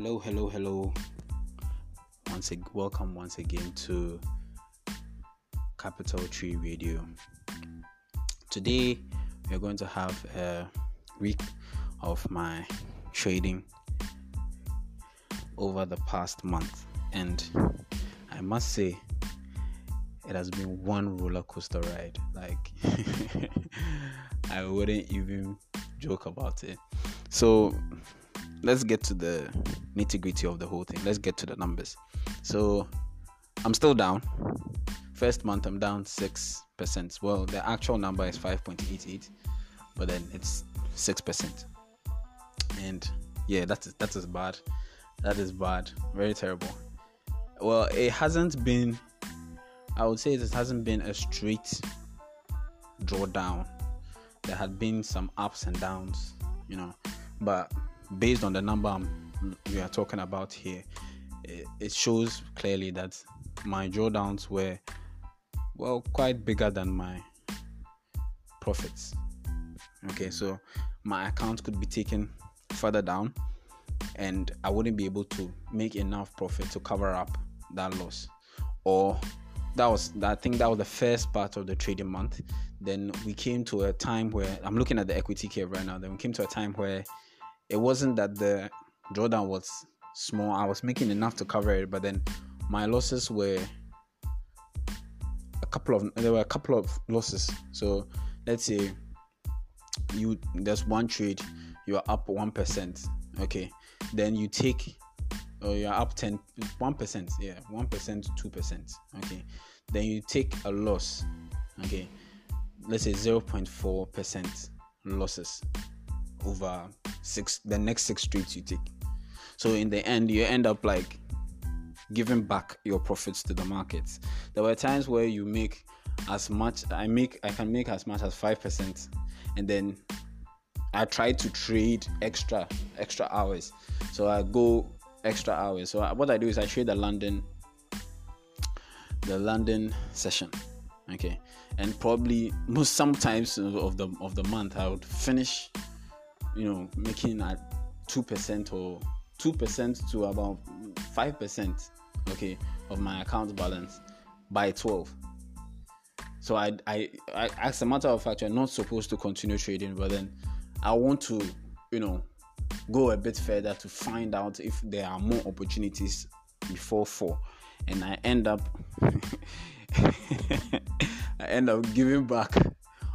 Hello, hello, hello. Once again, welcome once again to Capital Tree Radio. Today, we're going to have a week of my trading over the past month, and I must say, it has been one roller coaster ride. Like, I wouldn't even joke about it. So, let's get to the nitty gritty of the whole thing. Let's get to the numbers. So I'm still down. First month I'm down six percent. Well, the actual number is five point eight eight, but then it's six percent. And yeah, that is that is bad. That is bad. Very terrible. Well, it hasn't been. I would say it hasn't been a straight drawdown. There had been some ups and downs, you know, but based on the number we are talking about here, it shows clearly that my drawdowns were well quite bigger than my profits. Okay, so my account could be taken further down and I wouldn't be able to make enough profit to cover up that loss. Or that was I think that was the first part of the trading month. Then we came to a time where I'm looking at the equity curve right now. Then we came to a time where it wasn't that the drawdown was small. I was making enough to cover it, but then my losses were a couple of there were a couple of losses. So let's say you there's one trade you are up one percent. Okay, then you take or you're up 10 1% yeah 1% 2% okay then you take a loss okay let's say 0.4% losses over six the next six trades you take. So in the end, you end up like giving back your profits to the markets. There were times where you make as much I make I can make as much as five percent and then I try to trade extra extra hours. So I go extra hours. So what I do is I trade the London the London session. Okay. And probably most sometimes of the of the month I would finish you know making at two percent or two percent to about five percent okay of my account balance by 12 so I, I i as a matter of fact you're not supposed to continue trading but then i want to you know go a bit further to find out if there are more opportunities before four. And i end up i end up giving back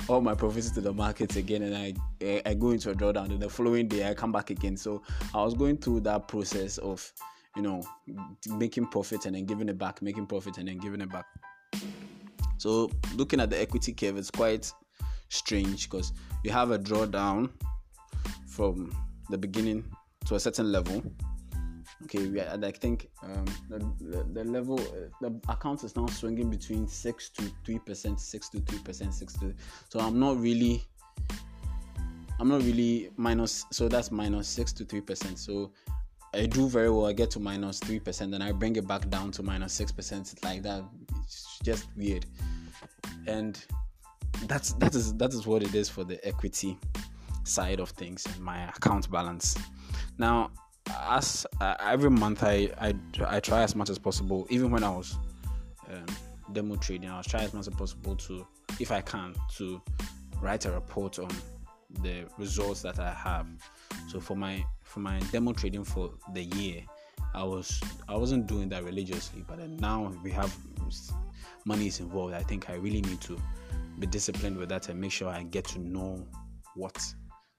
all my profits to the markets again and I, I go into a drawdown and the following day I come back again. So I was going through that process of, you know, making profit and then giving it back, making profit and then giving it back. So looking at the equity curve is quite strange because you have a drawdown from the beginning to a certain level okay we are, i think um, the, the, the, level uh, the account is now swinging between 6 to 3 percent 6 to 3 percent 6 to so i'm not really i'm not really minus so that's minus 6 to 3 percent. So i do very well i get to minus 3 percent then i bring it back down to minus 6 percent like that it's just weird. And that's that is that is what it is for the equity side of things and my account balance. Now as uh, every month I, I I try as much as possible even when I was um, demo trading I was trying as much as possible to if I can to write a report on the results that I have. So for my for my demo trading for the year I was I wasn't doing that religiously but now we have money is involved I think I really need to be disciplined with that and make sure I get to know what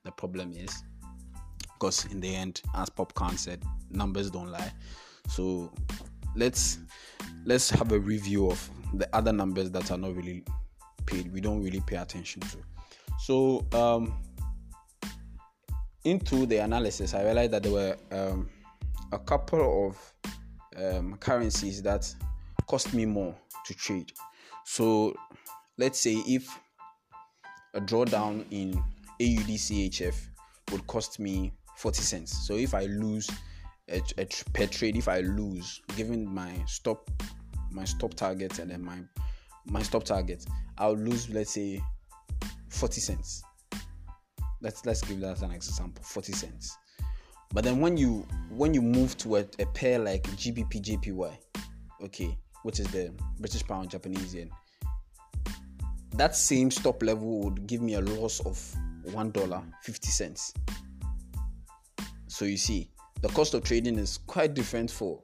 the problem is because in the end as popcorn said numbers don't lie. So let's let's have a review of the other numbers that are not really paid we don't really pay attention to. So um, into the analysis i realized that there were um, a couple of um, currencies that cost me more to trade. So let's say if a drawdown in AUD would cost me 40 cents. So if I lose a, a, per trade, if I lose, given my stop my stop target and then my my stop target, I'll lose let's say 40 cents. Let's let's give that an example, 40 cents. But then when you when you move to a, a pair like GBP JPY, okay, which is the British pound Japanese yen, that same stop level would give me a loss of one dollar fifty cents. So you see, the cost of trading is quite different for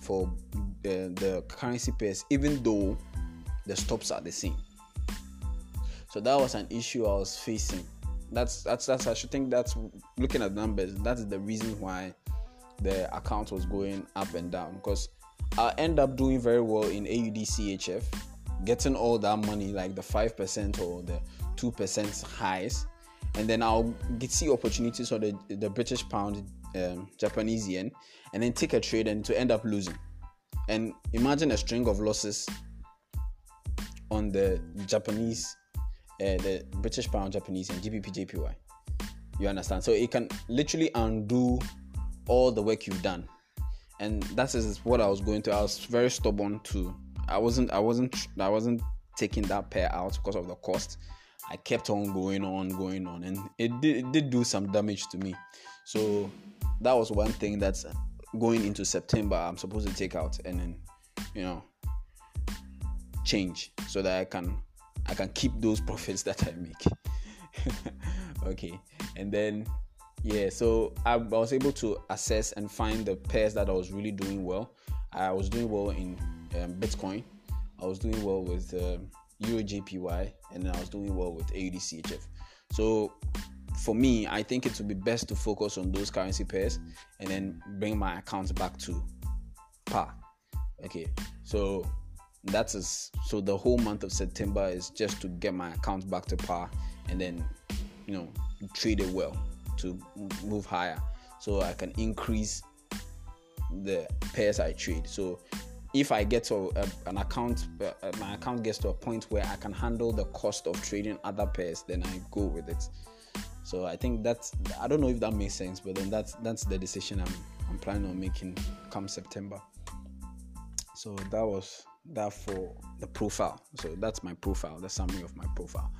for the, the currency pairs, even though the stops are the same. So that was an issue I was facing. That's that's that's I should think that's looking at numbers. That's the reason why the account was going up and down because I end up doing very well in AUD CHF, getting all that money like the five percent or the two percent highs, and then I'll get see opportunities on the the British pound, um, Japanese yen, and then take a trade and to end up losing. And imagine a string of losses on the Japanese, uh, the British pound, Japanese yen, GBP. You understand? So it can literally undo all the work you've done, and that is what I was going to. I was very stubborn to. I wasn't. I wasn't. I wasn't taking that pair out because of the cost. I kept on going on, going on, and it did, it did do some damage to me. So that was one thing that's going into September. I'm supposed to take out and then, you know, change so that I can I can keep those profits that I make. okay, and then yeah, so I, I, was able to assess and find the pairs that I was really doing well. I was doing well in um, Bitcoin. I was doing well with um, EuroJPY, and I was doing well with AUDCHF. So for me, I think it would be best to focus on those currency pairs and then bring my accounts back to par. Okay, so that is so the whole month of September is just to get my accounts back to par and then you know trade it well to move higher so I can increase the pairs I trade. So if I get to a, an account, uh, my account gets to a point where I can handle the cost of trading other pairs, then I go with it. So I think that's I don't know if that makes sense, but then that's that's the decision I'm I'm planning on making come September. So that was that for the profile. So that's my profile, the summary of my profile.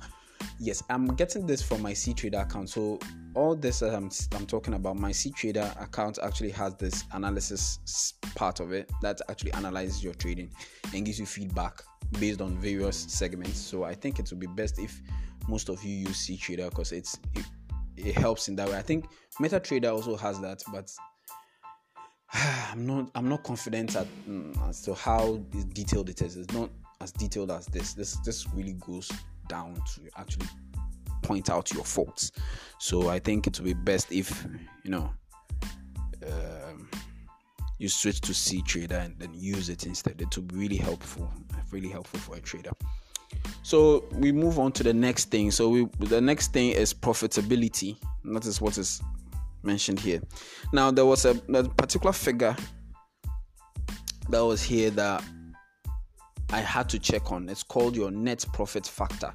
Yes, I'm getting this from my CTrader account. So all this that I'm, I'm talking about, my CTrader account actually has this analysis part of it that actually analyzes your trading and gives you feedback based on various segments. So I think it would be best if most of you use CTrader because it's it, it helps in that way. I think MetaTrader also has that, but I'm not I'm not confident at, mm, as to how detailed it is. It's not as detailed as this. This this really goes down to actually point out your faults. So I think it would be best if you know um, you switch to C Trader and then use it instead. It will be really helpful, really helpful for a trader. So we move on to the next thing. So we, the next thing is profitability. That is what is mentioned here. Now there was a, a particular figure that was here that I had to check on. It's called your net profit factor.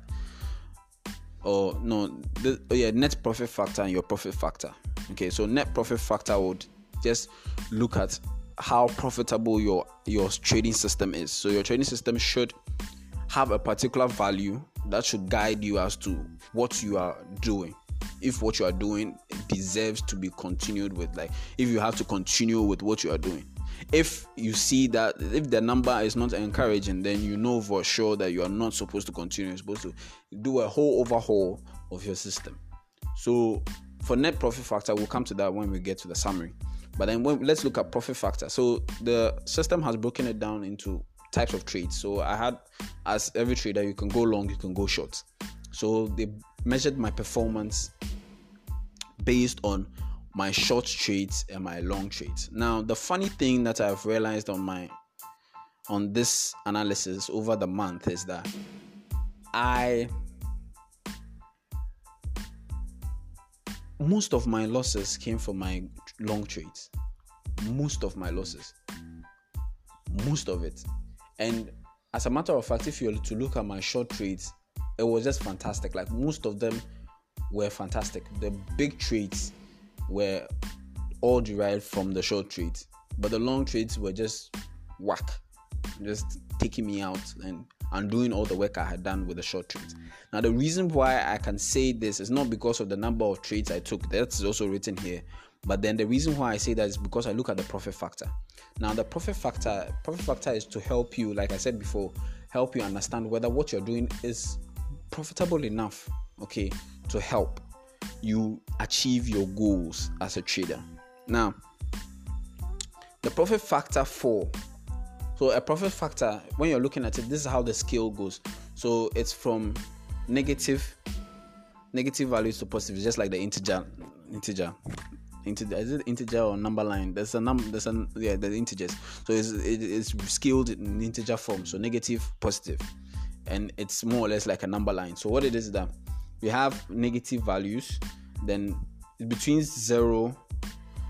Or no, the, oh yeah, net profit factor and your profit factor. Okay, so net profit factor would just look at how profitable your your trading system is. So your trading system should have a particular value that should guide you as to what you are doing if what you are doing deserves to be continued with like if you have to continue with what you are doing if you see that if the number is not encouraging then you know for sure that you are not supposed to continue you're supposed to do a whole overhaul of your system so for net profit factor we'll come to that when we get to the summary but then when, let's look at profit factor so the system has broken it down into types of trades. So I had, as every trader, you can go long, you can go short. So they measured my performance based on my short trades and my long trades. Now, the funny thing that I've realized on my on this analysis over the month is that I most of my losses came from my long trades. Most of my losses. Most of it. And as a matter of fact, if you were to look at my short trades, it was just fantastic. Like most of them were fantastic. The big trades were all derived from the short trades, but the long trades were just whack, just taking me out and doing all the work I had done with the short trades. Now, the reason why I can say this is not because of the number of trades I took, that's also written here, But then the reason why I say that is because I look at the profit factor. Now, the profit factor, profit factor is to help you, like I said before, help you understand whether what you're doing is profitable enough, okay, to help you achieve your goals as a trader. Now, the profit factor four. so a profit factor when you're looking at it, this is how the scale goes. So it's from negative negative values to positive, just like the integer integer integer is it integer or number line there's a number there's a yeah the integers so it's it, it's scaled in integer form so negative positive and it's more or less like a number line so what it is that we have negative values then between zero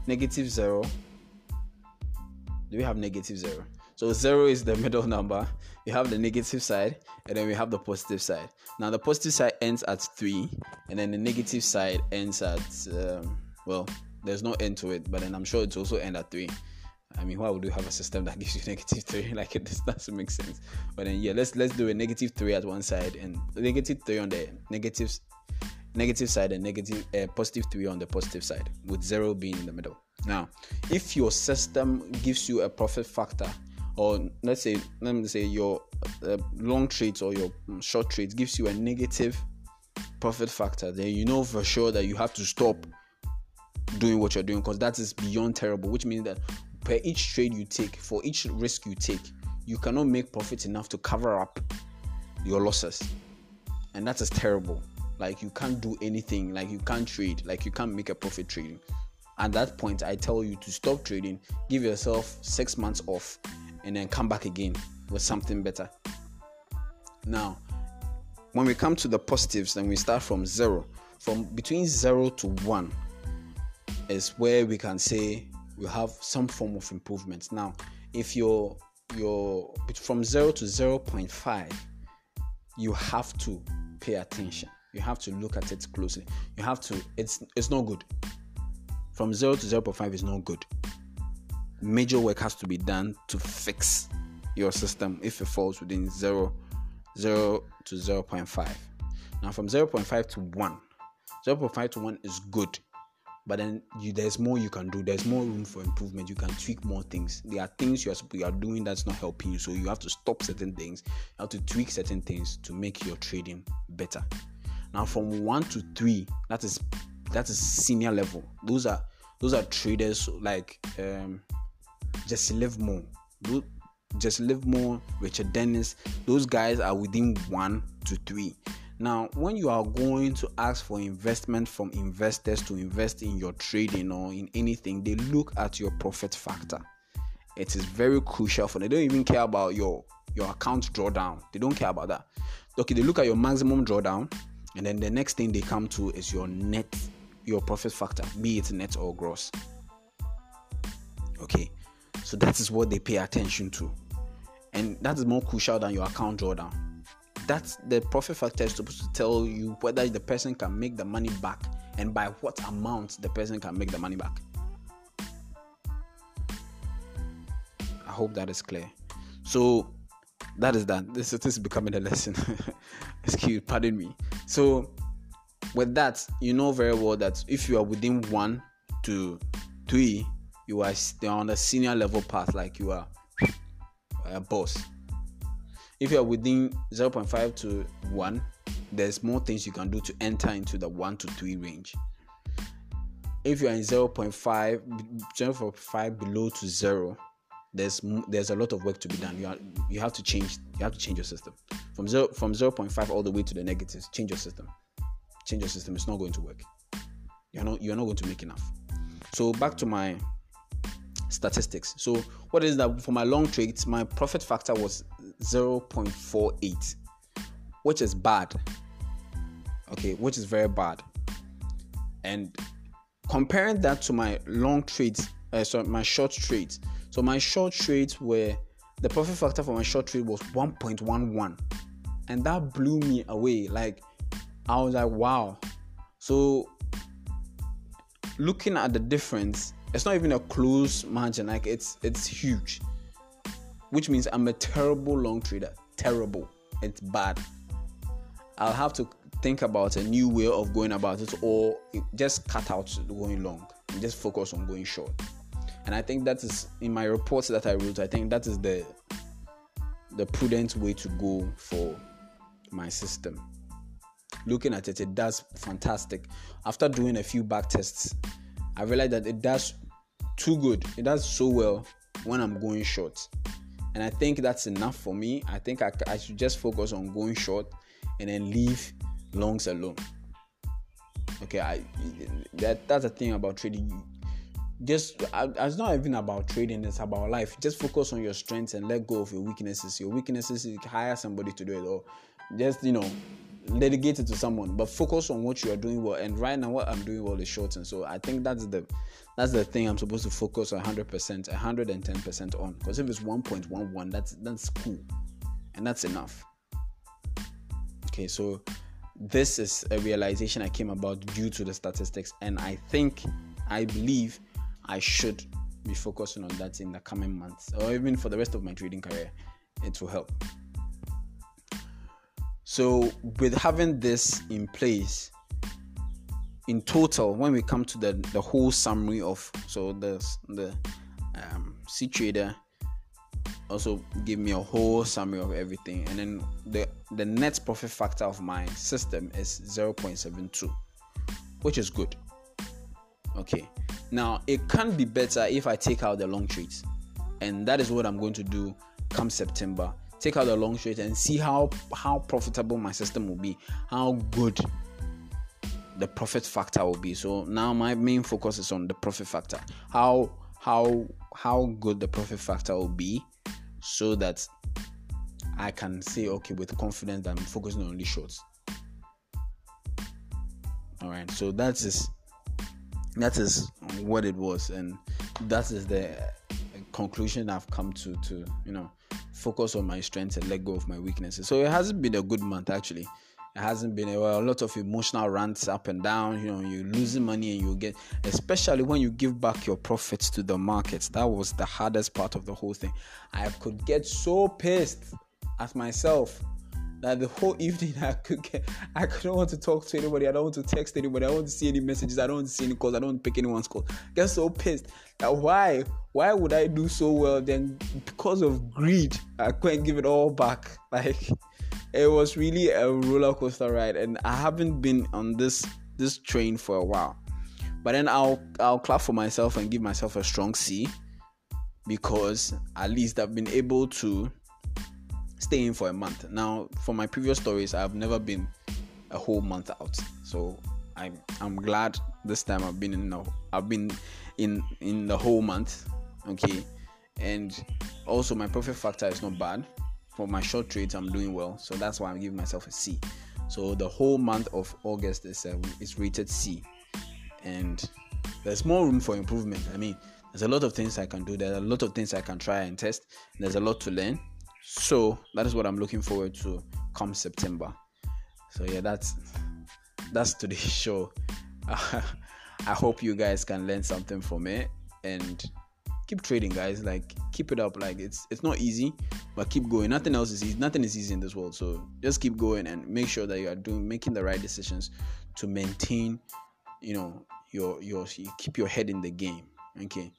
negative zero do we have negative zero? So zero is the middle number. You have the negative side and then we have the positive side. Now the positive side ends at three and then the negative side ends at um, well there's no end to it, but then I'm sure it's also end at three. I mean, why would you have a system that gives you negative three? Like it just doesn't make sense. But then yeah, let's let's do a negative three at one side and negative three on the negative negative side and negative uh, positive three on the positive side, with zero being in the middle. Now, if your system gives you a profit factor, or let's say let me say your uh, long trades or your short trades gives you a negative profit factor, then you know for sure that you have to stop doing what you're doing because that is beyond terrible, which means that per each trade you take, for each risk you take, you cannot make profit enough to cover up your losses. And that is terrible. Like you can't do anything, like you can't trade, like you can't make a profit trading. At that point, I tell you to stop trading, give yourself six months off, and then come back again with something better. Now, when we come to the positives, then we start from zero. From between zero to one, is where we can say we have some form of improvement. Now, if you're you're from zero to 0.5, you have to pay attention. You have to look at it closely. You have to, it's it's not good. From zero to 0.5 is not good. Major work has to be done to fix your system if it falls within 0, 0 to 0.5. Now from 0.5 to 1, 0.5 to 1 is good but then you, there's more you can do. There's more room for improvement. You can tweak more things. There are things you are, you are doing that's not helping you so you have to stop certain things. You have to tweak certain things to make your trading better. Now from one to three that is that is senior level. Those are those are traders like um Jesse Livermore Jesse Livermore richard dennis those guys are within one to three now, when you are going to ask for investment from investors to invest in your trading or in anything, they look at your profit factor. It is very crucial for them. They don't even care about your your account drawdown. They don't care about that. Okay, they look at your maximum drawdown, and then the next thing they come to is your net, your profit factor, be it net or gross. Okay, so that is what they pay attention to, and that is more crucial than your account drawdown that's the profit factor is supposed to tell you whether the person can make the money back and by what amount the person can make the money back. I hope that is clear. So that is that. This, this is becoming a lesson. Excuse, pardon me. So with that, you know very well that if you are within one to three, you are on a senior level path, like you are a boss if you're within 0.5 to 1 there's more things you can do to enter into the 1 to 3 range. If you're in 0.5 0.5 below to 0 there's there's a lot of work to be done. You are, you have to change you have to change your system. From 0 from 0.5 all the way to the negatives change your system. Change your system it's not going to work. You're not you're not going to make enough. So back to my statistics. So what is that? For my long trades my profit factor was 0.48, which is bad. Okay, which is very bad. And comparing that to my long trades, uh, sorry, my short trades. So my short trades were the profit factor for my short trade was 1.11, and that blew me away. Like I was like, wow. So looking at the difference, it's not even a close margin. Like it's it's huge which means I'm a terrible long trader. Terrible. It's bad. I'll have to think about a new way of going about it or just cut out going long. and just focus on going short. And I think that is in my reports that I wrote, I think that is the the prudent way to go for my system. Looking at it, it does fantastic. After doing a few back tests, I realized that it does too good. It does so well when I'm going short. And I think that's enough for me. I think I, I should just focus on going short and then leave longs alone. Okay, I that that's the thing about trading. Just I, it's not even about trading; it's about life. Just focus on your strengths and let go of your weaknesses. Your weaknesses, you hire somebody to do it, or just you know delegate it to someone. But focus on what you are doing well. And right now, what I'm doing well is shorting. so I think that's the that's the thing I'm supposed to focus 100%, 110% on. Because if it's 1.11, that's that's cool, and that's enough. Okay, so this is a realization I came about due to the statistics, and I think, I believe, I should be focusing on that in the coming months, or even for the rest of my trading career. It will help. So, with having this in place, in total, when we come to the the whole summary of so the the um, Ctrader also give me a whole summary of everything. And then the the net profit factor of my system is 0.72 which is good. Okay. Now it can be better if i take out the long trades. And that is what i'm going to do come september take out the long trades and see how how profitable my system will be how good the profit factor will be. So now my main focus is on the profit factor. How how how good the profit factor will be so that I can say, okay, with confidence that I'm focusing on only shorts. All right, so that is that is what it was, and that is the conclusion I've come to to you know focus on my strengths and let go of my weaknesses. So it hasn't been a good month actually. It hasn't been a, well, a lot of emotional rants up and down. You know, you're losing money and you get, especially when you give back your profits to the markets. That was the hardest part of the whole thing. I could get so pissed at myself that the whole evening I could get, I couldn't want to talk to anybody. I don't want to text anybody. I don't want to see any messages. I don't want to see any calls. I don't pick anyone's call. Get so pissed. That why? Why would I do so well? Then because of greed, I couldn't give it all back. Like it was really a roller coaster ride, and I haven't been on this this train for a while. But then I'll I'll clap for myself and give myself a strong C because at least I've been able to stay in for a month. Now, for my previous stories, I've never been a whole month out, so I'm I'm glad this time I've been in. I've been in in the whole month. Okay, and also my profit factor is not bad for my short trades, I'm doing well. So that's why I'm giving myself a C. So the whole month of August is uh, is rated C, and there's more room for improvement. I mean, there's a lot of things I can do. There's a lot of things I can try and test. There's a lot to learn. So that is what I'm looking forward to come September. So yeah, that's that's today's show. I hope you guys can learn something from it and keep trading, guys. Like keep it up. Like it's it's not easy, but keep going. Nothing else is easy. Nothing is easy in this world. So just keep going and make sure that you are doing making the right decisions to maintain, you know, your your you keep your head in the game. Okay.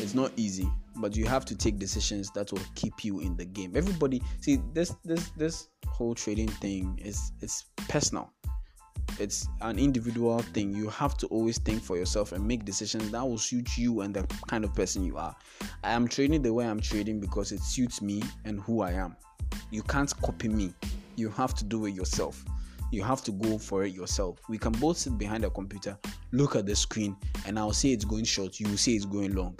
It's not easy, but you have to take decisions that will keep you in the game. Everybody see this this this whole trading thing is it's personal it's an individual thing. You have to always think for yourself and make decisions that will suit you and the kind of person you are. I am trading the way I'm trading because it suits me and who I am. You can't copy me. You have to do it yourself. You have to go for it yourself. We can both sit behind a computer, look at the screen, and I'll say it's going short, you will say it's going long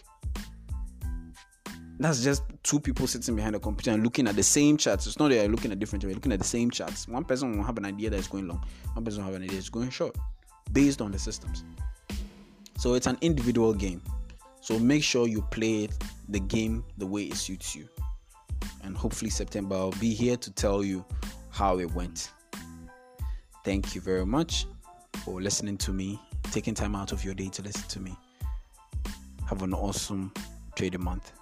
that's just two people sitting behind a computer and looking at the same charts. It's not that you're looking at different, you're looking at the same charts. One person will have an idea that is going long, one person will have an idea that's going short based on the systems. So it's an individual game. So make sure you play the game the way it suits you. And hopefully, September, I'll be here to tell you how it went. Thank you very much for listening to me, taking time out of your day to listen to me. Have an awesome trading month.